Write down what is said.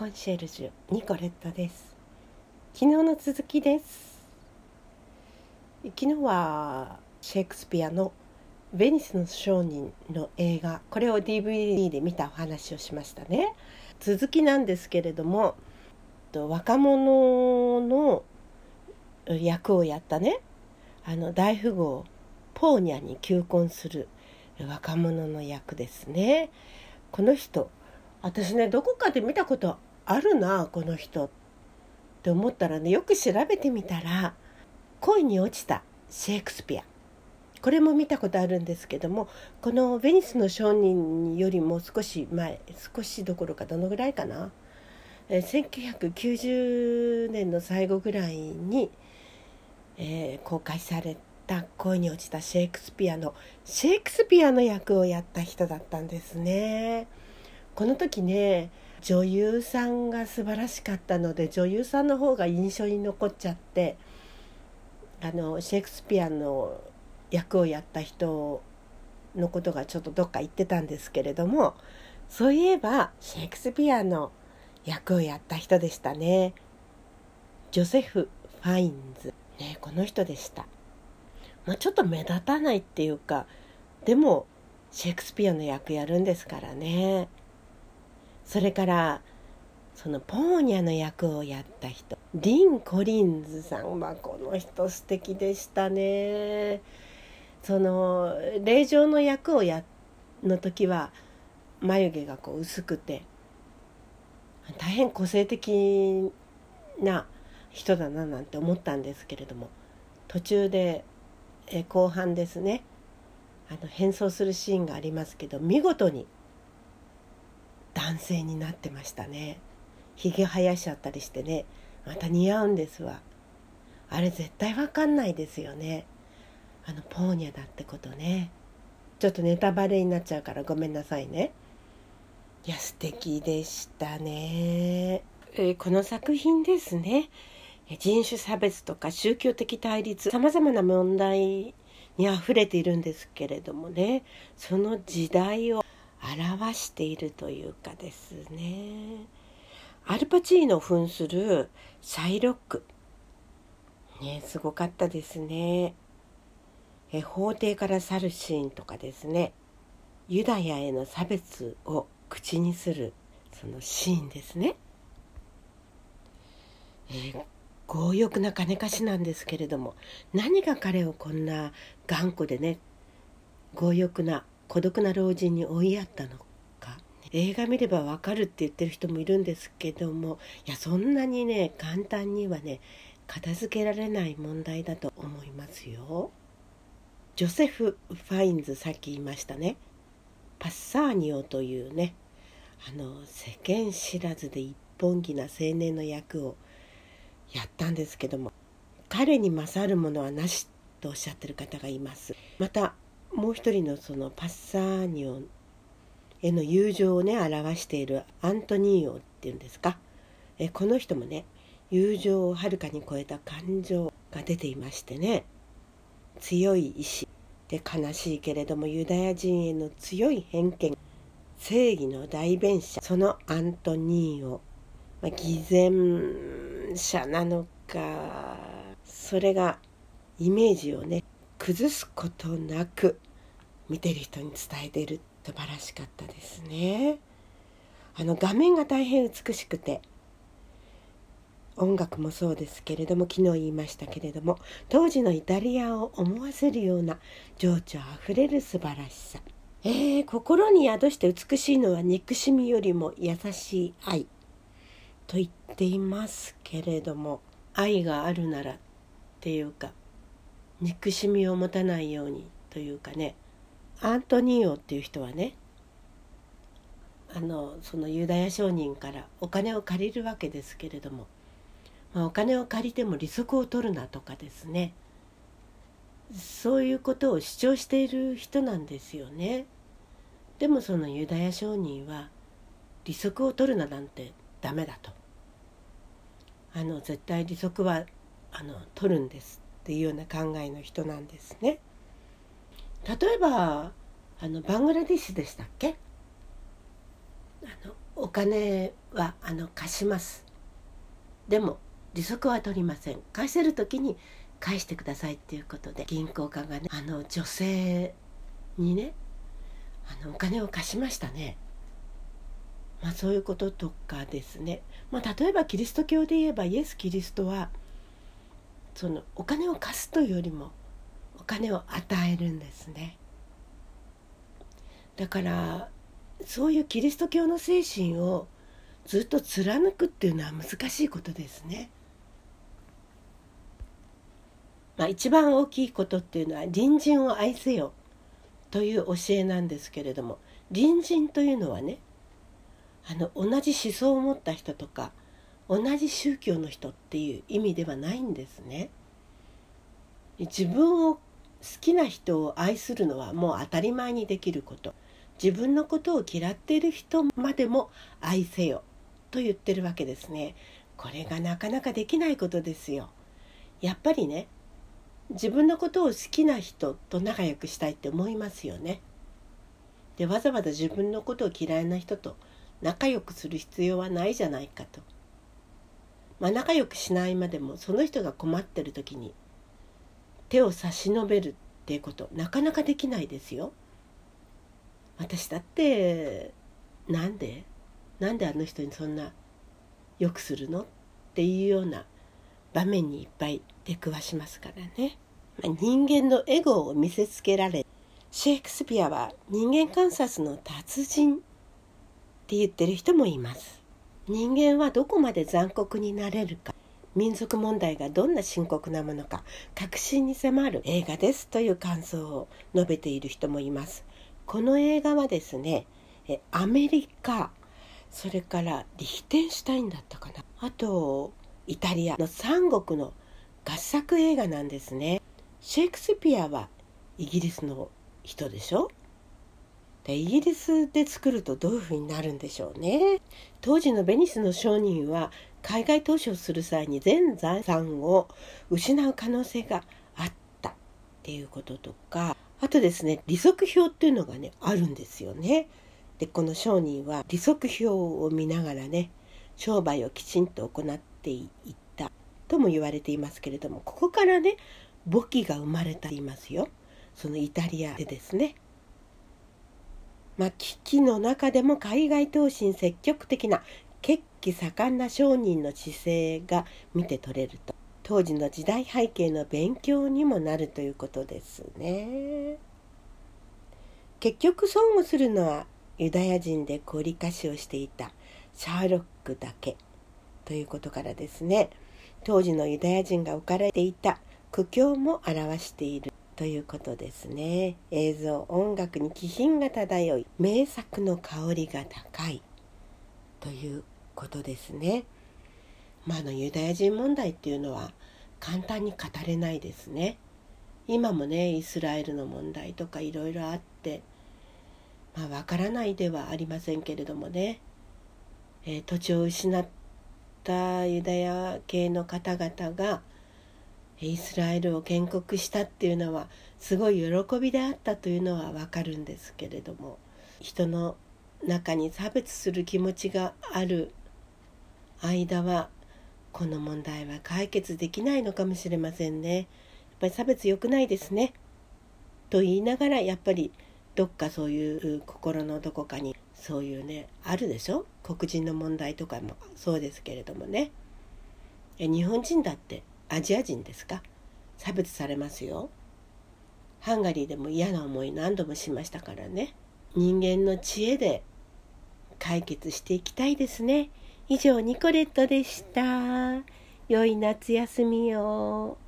コンシェルジュニコレットです。昨日の続きです。昨日はシェイクスピアのベニスの商人の映画これを DVD で見たお話をしましたね。続きなんですけれども若者の役をやったねあの大富豪ポーニャに求婚する若者の役ですね。この人私ねどこかで見たことあるなこの人って思ったらねよく調べてみたら恋に落ちたシェイクスピアこれも見たことあるんですけどもこの「ベニスの商人」よりも少し前少しどころかどのぐらいかな、え1990年の最後ぐらいに、えー、公開された恋に落ちたシェイクスピアのシェイクスピアの役をやった人だったんですね。この時ね女優さんが素晴らしかったので女優さんの方が印象に残っちゃってあのシェイクスピアの役をやった人のことがちょっとどっか言ってたんですけれどもそういえばシェイクスピアの役をやった人でしたね。ジョセフ・ファインズ、ね、この人でした、まあ、ちょっと目立たないっていうかでもシェイクスピアの役やるんですからね。それからそのポーニャの役をやった人リン・コリンズさんはこの人素敵でしたね。その霊場の役をやの時は眉毛がこう薄くて大変個性的な人だななんて思ったんですけれども途中でえ後半ですねあの変装するシーンがありますけど見事に男性になってましたね。ひげ生やしちゃったりしてね。また似合うんですわ。あれ絶対わかんないですよね。あのポーニャだってことね。ちょっとネタバレになっちゃうからごめんなさいね。いや素敵でしたね、えー、この作品ですね。人種差別とか宗教的対立さまざまな問題にあふれているんですけれどもね。その時代を表しているというかですね。アルパチーノ扮するシャイロック。ねすごかったですね。え法廷から去るシーンとかですね。ユダヤへの差別を口にするそのシーンですね、え、強欲な金貸しなんですけれども何が彼をこんな頑固でね強欲な孤独な老人に追いやったのか？映画見ればわかるって言ってる人もいるんですけどもいやそんなにね簡単にはね片付けられない問題だと思いますよ。ジョセフ・ファインズさっき言いましたね。パッサーニオというねあの世間知らずで一本気な青年の役をやったんですけども彼に勝るものはなしとおっしゃってる方がいます。またもう一人のそのパッサーニオンへの友情をね表しているアントニーオっていうんですか？えこの人もね友情をはるかに超えた感情が出ていましてね。強い意志。で悲しいけれどもユダヤ人への強い偏見。正義の代弁者。そのアントニーオ、まあ、偽善者なのか。それがイメージをね崩すことなく見てる人に伝えてる素晴らしかったですね。あの画面が大変美しくて音楽もそうですけれども昨日言いましたけれども当時のイタリアを思わせるような情緒あふれる素晴らしさ、えー、心に宿して美しいのは憎しみよりも優しい愛と言っていますけれども愛があるならっていうか憎しみを持たないようにというかねアントニオっていう人はねあのそのユダヤ商人からお金を借りるわけですけれども、まあ、お金を借りても利息を取るなとかですねそういうことを主張している人なんですよね。でもそのユダヤ商人は利息を取るななんてダメだと。あの絶対利息はあの取るんですっていうような考えの人なんですね。例えばあのバングラディッシュでしたっけ？あのお金はあの貸しますでも利息は取りません返せる時に返してくださいっていうことで銀行家がねあの女性にねあのお金を貸しましたね。まあ、そういうこととかですね、まあ、例えばキリスト教で言えばイエス・キリストはそのお金を貸すというよりもお金を与えるんですねだからそういうキリスト教の精神をずっと貫くっていうのは難しいことですね。まあ、一番大きいことっていうのは隣人を愛せよという教えなんですけれども隣人というのはねあの同じ思想を持った人とか同じ宗教の人っていう意味ではないんですね。自分を好きな人を愛するのはもう当たり前にできること自分のことを嫌っている人までも愛せよと言ってるわけですねこれがなかなかできないことですよやっぱりね自分のことを好きな人と仲良くしたいって思いますよね。でわざわざ自分のことを嫌いな人と仲良くする必要はないじゃないかと。まあ仲良くしないまでもその人が困ってる時に手を差し伸べるっていうことなかなかできないですよ。私だってなんでなんであの人にそんなよくするのっていうような場面にいっぱい出くわしますからね。ま人間のエゴを見せつけられシェイクスピアは人間観察の達人って言ってる人もいます人間はどこまで残酷になれるか。民族問題がどんな深刻なものか確信に迫る映画ですという感想を述べている人もいます。この映画はですねアメリカそれからリヒテンシュタインだったかな。あとイタリアの三国の合作映画なんですね。シェイクスピアはイギリスの人でしょ？でイギリスで作るとどういうふうになるんでしょうね。当時のベニスの商人は海外投資をする際に全財産を失う可能性があったっていうこととかあとですね利息表っていうのがねあるんですよね。でこの商人は利息表を見ながらね商売をきちんと行っていったとも言われていますけれどもここからね簿記が生まれたいますよ。そのイタリアでですね。まあ、危機の中でも海外投資に積極的な血気盛んな商人の姿勢が見て取れると。当時の時代背景の勉強にもなるということですね。結局損をするのはユダヤ人で小売貸しをしていたシャーロックだけということからですね。当時のユダヤ人が置かれていた苦境も表している。ということですね。映像音楽に気品が漂い名作の香りが高いということですね。まあ、のユダヤ人問題っていうのは簡単に語れないですね。今もねイスラエルの問題とかいろいろあってまあわからないではありませんけれどもね、えー、土地を失ったユダヤ系の方々がイスラエルを建国したっていうのはすごい喜びであったというのはわかるんですけれども人の中に差別する気持ちがある間はこの問題は解決できないのかもしれませんね。やっぱり差別良くないですね。と言いながらやっぱりどっかそういう心のどこかにそういうねあるでしょ？黒人の問題とかもそうですけれどもね日本人だってアジア人ですか？差別されますよ。ハンガリーでも嫌な思い何度もしましたからね。人間の知恵で解決していきたいですね。以上ニコレットでした。良い夏休みを。